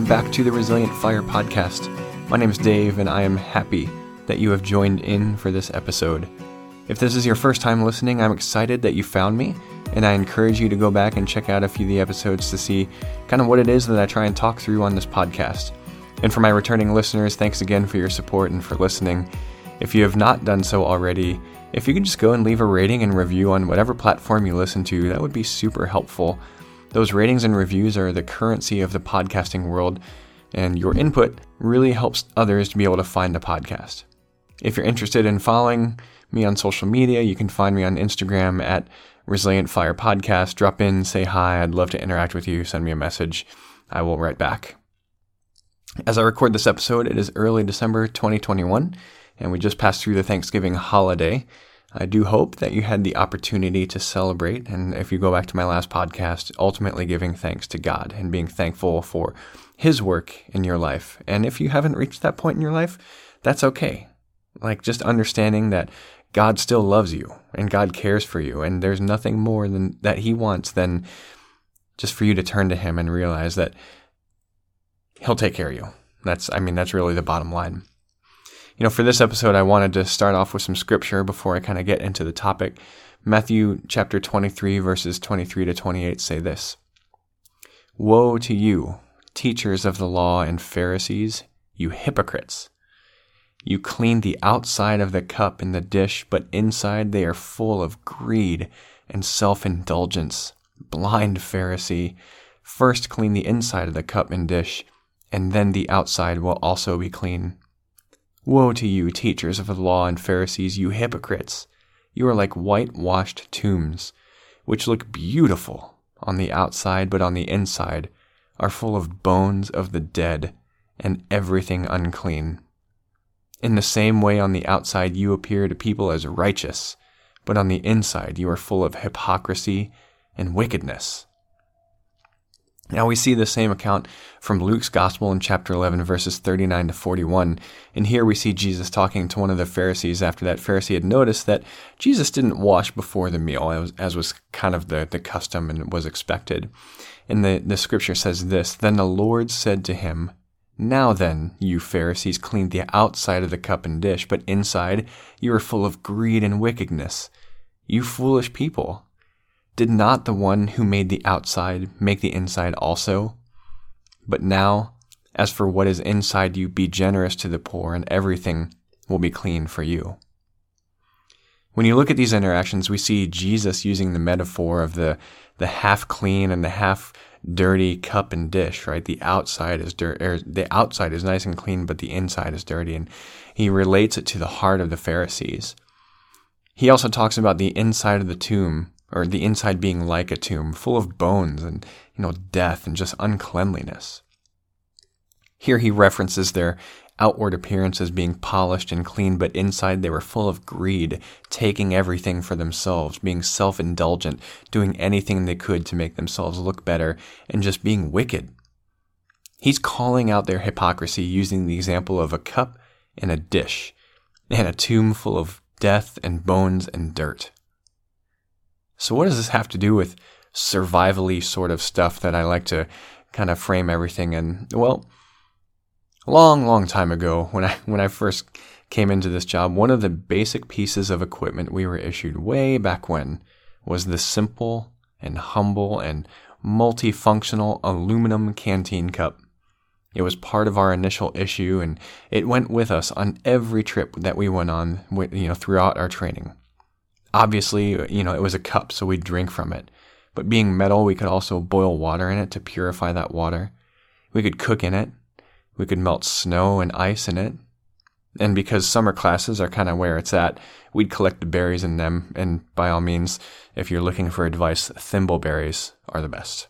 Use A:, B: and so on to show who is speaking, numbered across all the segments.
A: Welcome back to the Resilient Fire podcast. My name is Dave, and I am happy that you have joined in for this episode. If this is your first time listening, I'm excited that you found me, and I encourage you to go back and check out a few of the episodes to see kind of what it is that I try and talk through on this podcast. And for my returning listeners, thanks again for your support and for listening. If you have not done so already, if you could just go and leave a rating and review on whatever platform you listen to, that would be super helpful. Those ratings and reviews are the currency of the podcasting world, and your input really helps others to be able to find the podcast. If you're interested in following me on social media, you can find me on Instagram at Resilient Fire Podcast. Drop in, say hi. I'd love to interact with you. Send me a message. I will write back. As I record this episode, it is early December 2021, and we just passed through the Thanksgiving holiday. I do hope that you had the opportunity to celebrate, and if you go back to my last podcast, ultimately giving thanks to God and being thankful for His work in your life. And if you haven't reached that point in your life, that's okay. Like just understanding that God still loves you and God cares for you, and there's nothing more than that He wants than just for you to turn to Him and realize that He'll take care of you. That's, I mean, that's really the bottom line. You know, for this episode, I wanted to start off with some scripture before I kind of get into the topic. Matthew chapter 23, verses 23 to 28 say this Woe to you, teachers of the law and Pharisees, you hypocrites! You clean the outside of the cup and the dish, but inside they are full of greed and self indulgence. Blind Pharisee, first clean the inside of the cup and dish, and then the outside will also be clean. Woe to you, teachers of the law and Pharisees, you hypocrites! You are like whitewashed tombs, which look beautiful on the outside, but on the inside are full of bones of the dead and everything unclean. In the same way, on the outside, you appear to people as righteous, but on the inside, you are full of hypocrisy and wickedness. Now we see the same account from Luke's Gospel in chapter 11, verses 39 to 41. And here we see Jesus talking to one of the Pharisees after that Pharisee had noticed that Jesus didn't wash before the meal, as, as was kind of the, the custom and was expected. And the, the scripture says this Then the Lord said to him, Now then, you Pharisees clean the outside of the cup and dish, but inside you are full of greed and wickedness. You foolish people. Did not the one who made the outside make the inside also? But now, as for what is inside you, be generous to the poor, and everything will be clean for you. When you look at these interactions, we see Jesus using the metaphor of the, the half clean and the half dirty cup and dish, right? The outside is dirt, er, the outside is nice and clean, but the inside is dirty. And he relates it to the heart of the Pharisees. He also talks about the inside of the tomb or the inside being like a tomb, full of bones and, you know, death and just uncleanliness. Here he references their outward appearance as being polished and clean, but inside they were full of greed, taking everything for themselves, being self indulgent, doing anything they could to make themselves look better, and just being wicked. He's calling out their hypocrisy using the example of a cup and a dish, and a tomb full of death and bones and dirt. So, what does this have to do with survivally sort of stuff that I like to kind of frame everything in? Well, long, long time ago, when I when I first came into this job, one of the basic pieces of equipment we were issued way back when was the simple and humble and multifunctional aluminum canteen cup. It was part of our initial issue, and it went with us on every trip that we went on, you know, throughout our training. Obviously, you know, it was a cup, so we'd drink from it. But being metal, we could also boil water in it to purify that water. We could cook in it. We could melt snow and ice in it. And because summer classes are kind of where it's at, we'd collect the berries in them. And by all means, if you're looking for advice, thimbleberries are the best.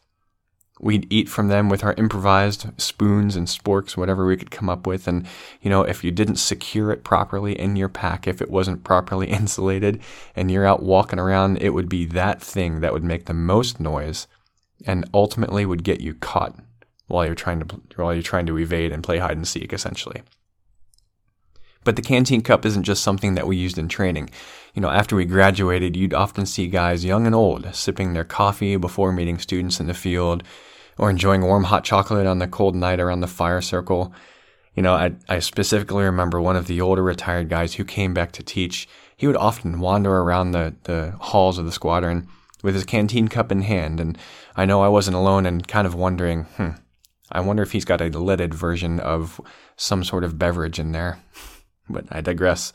A: We'd eat from them with our improvised spoons and sporks, whatever we could come up with. And, you know, if you didn't secure it properly in your pack, if it wasn't properly insulated and you're out walking around, it would be that thing that would make the most noise and ultimately would get you caught while you're trying to, while you're trying to evade and play hide and seek, essentially. But the canteen cup isn't just something that we used in training. You know, after we graduated, you'd often see guys, young and old, sipping their coffee before meeting students in the field, or enjoying warm hot chocolate on the cold night around the fire circle. You know, I, I specifically remember one of the older retired guys who came back to teach. He would often wander around the, the halls of the squadron with his canteen cup in hand, and I know I wasn't alone and kind of wondering, hmm, I wonder if he's got a leaded version of some sort of beverage in there. but I digress.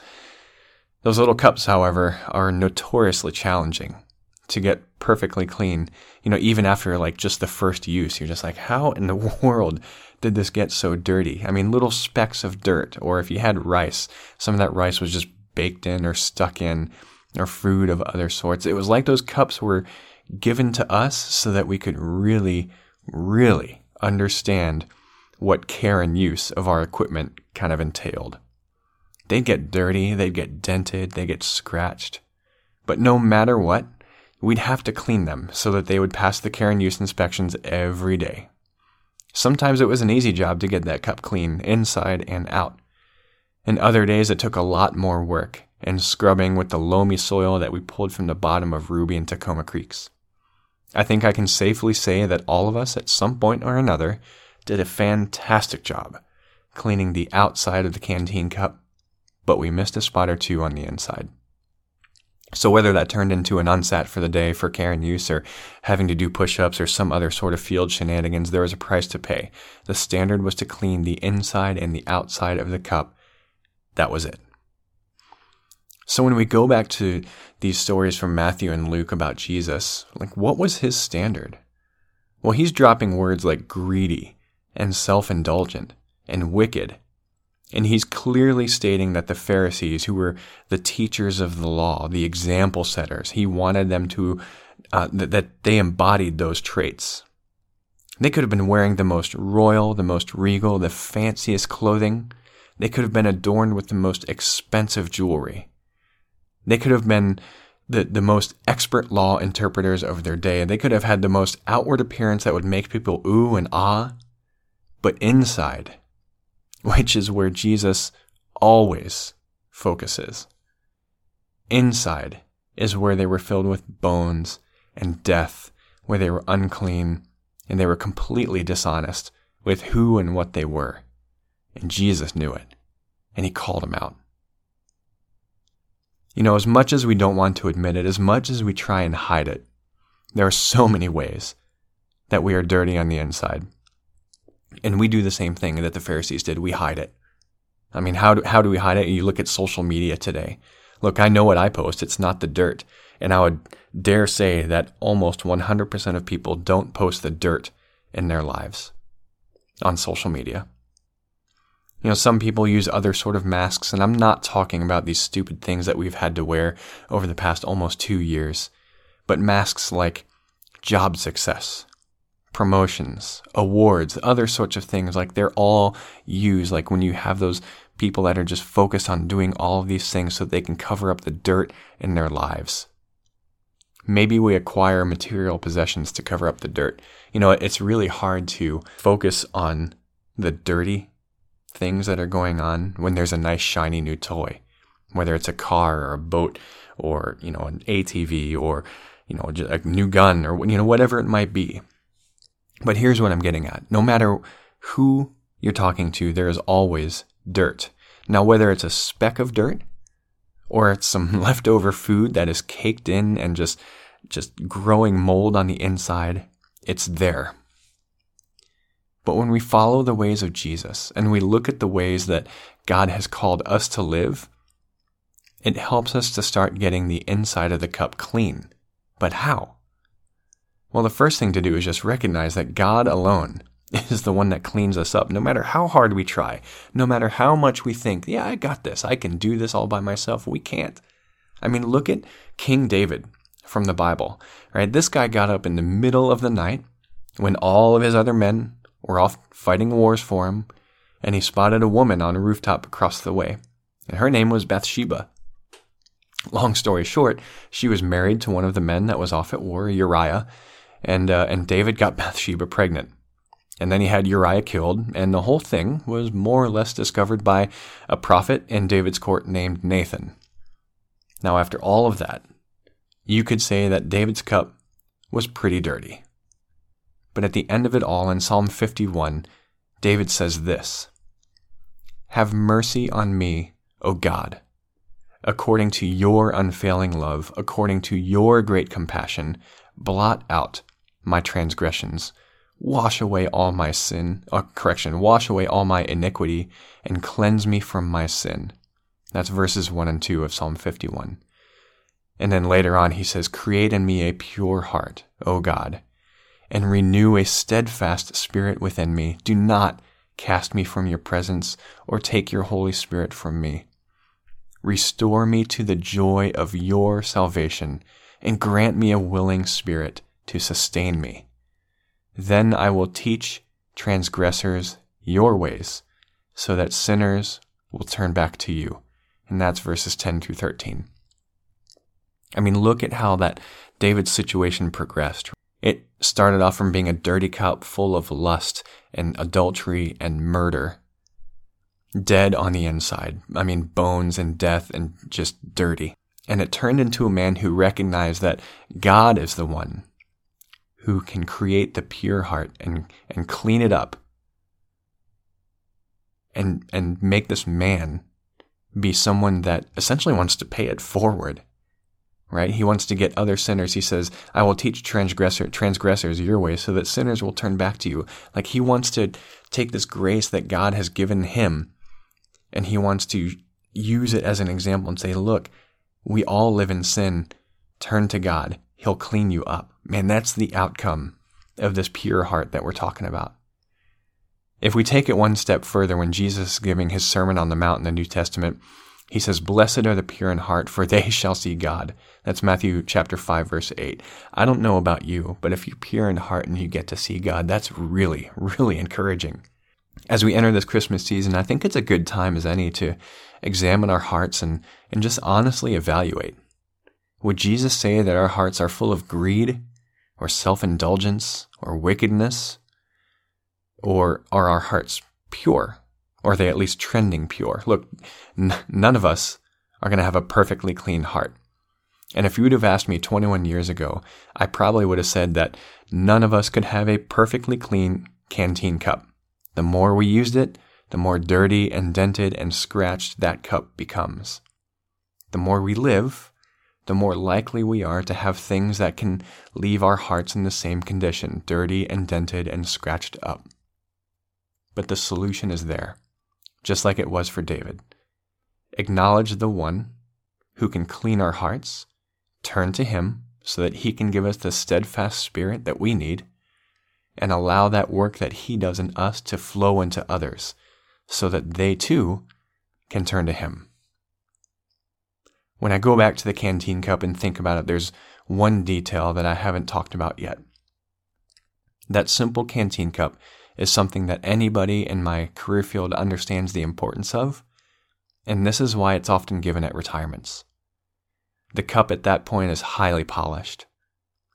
A: Those little cups, however, are notoriously challenging to get perfectly clean. You know, even after like just the first use, you're just like, how in the world did this get so dirty? I mean, little specks of dirt, or if you had rice, some of that rice was just baked in or stuck in, or food of other sorts. It was like those cups were given to us so that we could really, really understand what care and use of our equipment kind of entailed. They'd get dirty, they'd get dented, they'd get scratched. But no matter what, we'd have to clean them so that they would pass the care and use inspections every day. Sometimes it was an easy job to get that cup clean inside and out. And other days it took a lot more work and scrubbing with the loamy soil that we pulled from the bottom of Ruby and Tacoma creeks. I think I can safely say that all of us at some point or another did a fantastic job cleaning the outside of the canteen cup, but we missed a spot or two on the inside. So whether that turned into an unsat for the day for care and use or having to do push-ups or some other sort of field shenanigans, there was a price to pay. The standard was to clean the inside and the outside of the cup. That was it. So when we go back to these stories from Matthew and Luke about Jesus, like what was his standard? Well, he's dropping words like greedy and self-indulgent and wicked and he's clearly stating that the Pharisees, who were the teachers of the law, the example setters, he wanted them to, uh, th- that they embodied those traits. They could have been wearing the most royal, the most regal, the fanciest clothing. They could have been adorned with the most expensive jewelry. They could have been the, the most expert law interpreters of their day. And they could have had the most outward appearance that would make people ooh and ah. But inside, which is where Jesus always focuses. Inside is where they were filled with bones and death, where they were unclean and they were completely dishonest with who and what they were. And Jesus knew it, and he called them out. You know, as much as we don't want to admit it, as much as we try and hide it, there are so many ways that we are dirty on the inside. And we do the same thing that the Pharisees did. We hide it. I mean, how do, how do we hide it? You look at social media today. Look, I know what I post. It's not the dirt. And I would dare say that almost 100% of people don't post the dirt in their lives on social media. You know, some people use other sort of masks, and I'm not talking about these stupid things that we've had to wear over the past almost two years, but masks like job success, promotions, awards, other sorts of things. Like they're all used. Like when you have those people that are just focused on doing all of these things so they can cover up the dirt in their lives. Maybe we acquire material possessions to cover up the dirt. You know, it's really hard to focus on the dirty things that are going on when there's a nice shiny new toy, whether it's a car or a boat or, you know, an ATV or, you know, a new gun or, you know, whatever it might be. But here's what I'm getting at. No matter who you're talking to, there is always dirt. Now, whether it's a speck of dirt or it's some leftover food that is caked in and just, just growing mold on the inside, it's there. But when we follow the ways of Jesus and we look at the ways that God has called us to live, it helps us to start getting the inside of the cup clean. But how? Well, the first thing to do is just recognize that God alone is the one that cleans us up, no matter how hard we try, no matter how much we think, yeah, I got this, I can do this all by myself. We can't. I mean, look at King David from the Bible, right? This guy got up in the middle of the night when all of his other men were off fighting wars for him, and he spotted a woman on a rooftop across the way. And her name was Bathsheba. Long story short, she was married to one of the men that was off at war, Uriah, and uh, and David got Bathsheba pregnant. And then he had Uriah killed, and the whole thing was more or less discovered by a prophet in David's court named Nathan. Now, after all of that, you could say that David's cup was pretty dirty. But at the end of it all, in Psalm 51, David says this Have mercy on me, O God, according to your unfailing love, according to your great compassion, blot out my transgressions. Wash away all my sin, uh, correction, wash away all my iniquity, and cleanse me from my sin. That's verses 1 and 2 of Psalm 51. And then later on, he says, Create in me a pure heart, O God, and renew a steadfast spirit within me. Do not cast me from your presence or take your Holy Spirit from me. Restore me to the joy of your salvation and grant me a willing spirit to sustain me. Then I will teach transgressors your ways so that sinners will turn back to you. And that's verses 10 through 13. I mean, look at how that David's situation progressed. It started off from being a dirty cup full of lust and adultery and murder. Dead on the inside. I mean, bones and death and just dirty. And it turned into a man who recognized that God is the one who can create the pure heart and, and clean it up and, and make this man be someone that essentially wants to pay it forward right? He wants to get other sinners. He says, I will teach transgressor, transgressors your way so that sinners will turn back to you. Like he wants to take this grace that God has given him and he wants to use it as an example and say, look, we all live in sin. Turn to God. He'll clean you up. Man, that's the outcome of this pure heart that we're talking about. If we take it one step further, when Jesus is giving his Sermon on the Mount in the New Testament, he says, Blessed are the pure in heart, for they shall see God. That's Matthew chapter 5, verse 8. I don't know about you, but if you're pure in heart and you get to see God, that's really, really encouraging. As we enter this Christmas season, I think it's a good time as any to examine our hearts and, and just honestly evaluate. Would Jesus say that our hearts are full of greed or self indulgence or wickedness? Or are our hearts pure? Or are they at least trending pure? Look, n- none of us are going to have a perfectly clean heart. And if you would have asked me 21 years ago, I probably would have said that none of us could have a perfectly clean canteen cup. The more we used it, the more dirty and dented and scratched that cup becomes. The more we live, the more likely we are to have things that can leave our hearts in the same condition, dirty and dented and scratched up. But the solution is there just like it was for David. Acknowledge the one who can clean our hearts, turn to him so that he can give us the steadfast spirit that we need, and allow that work that he does in us to flow into others so that they too can turn to him. When I go back to the canteen cup and think about it, there's one detail that I haven't talked about yet. That simple canteen cup is something that anybody in my career field understands the importance of, and this is why it's often given at retirements. The cup at that point is highly polished.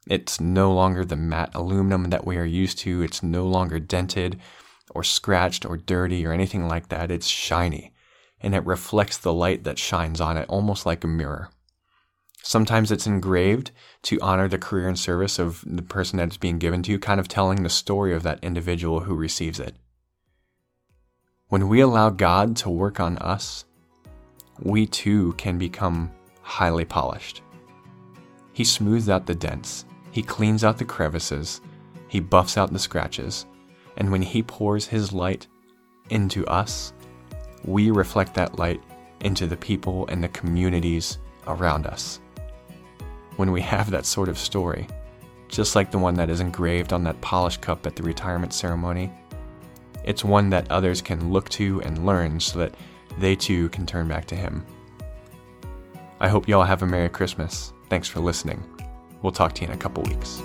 A: It's no longer the matte aluminum that we are used to. It's no longer dented or scratched or dirty or anything like that. It's shiny and it reflects the light that shines on it almost like a mirror. Sometimes it's engraved to honor the career and service of the person that it's being given to, kind of telling the story of that individual who receives it. When we allow God to work on us, we too can become highly polished. He smooths out the dents, He cleans out the crevices, He buffs out the scratches, and when He pours His light into us, we reflect that light into the people and the communities around us when we have that sort of story, just like the one that is engraved on that polished cup at the retirement ceremony. It's one that others can look to and learn so that they too can turn back to Him. I hope y'all have a Merry Christmas. Thanks for listening. We'll talk to you in a couple weeks.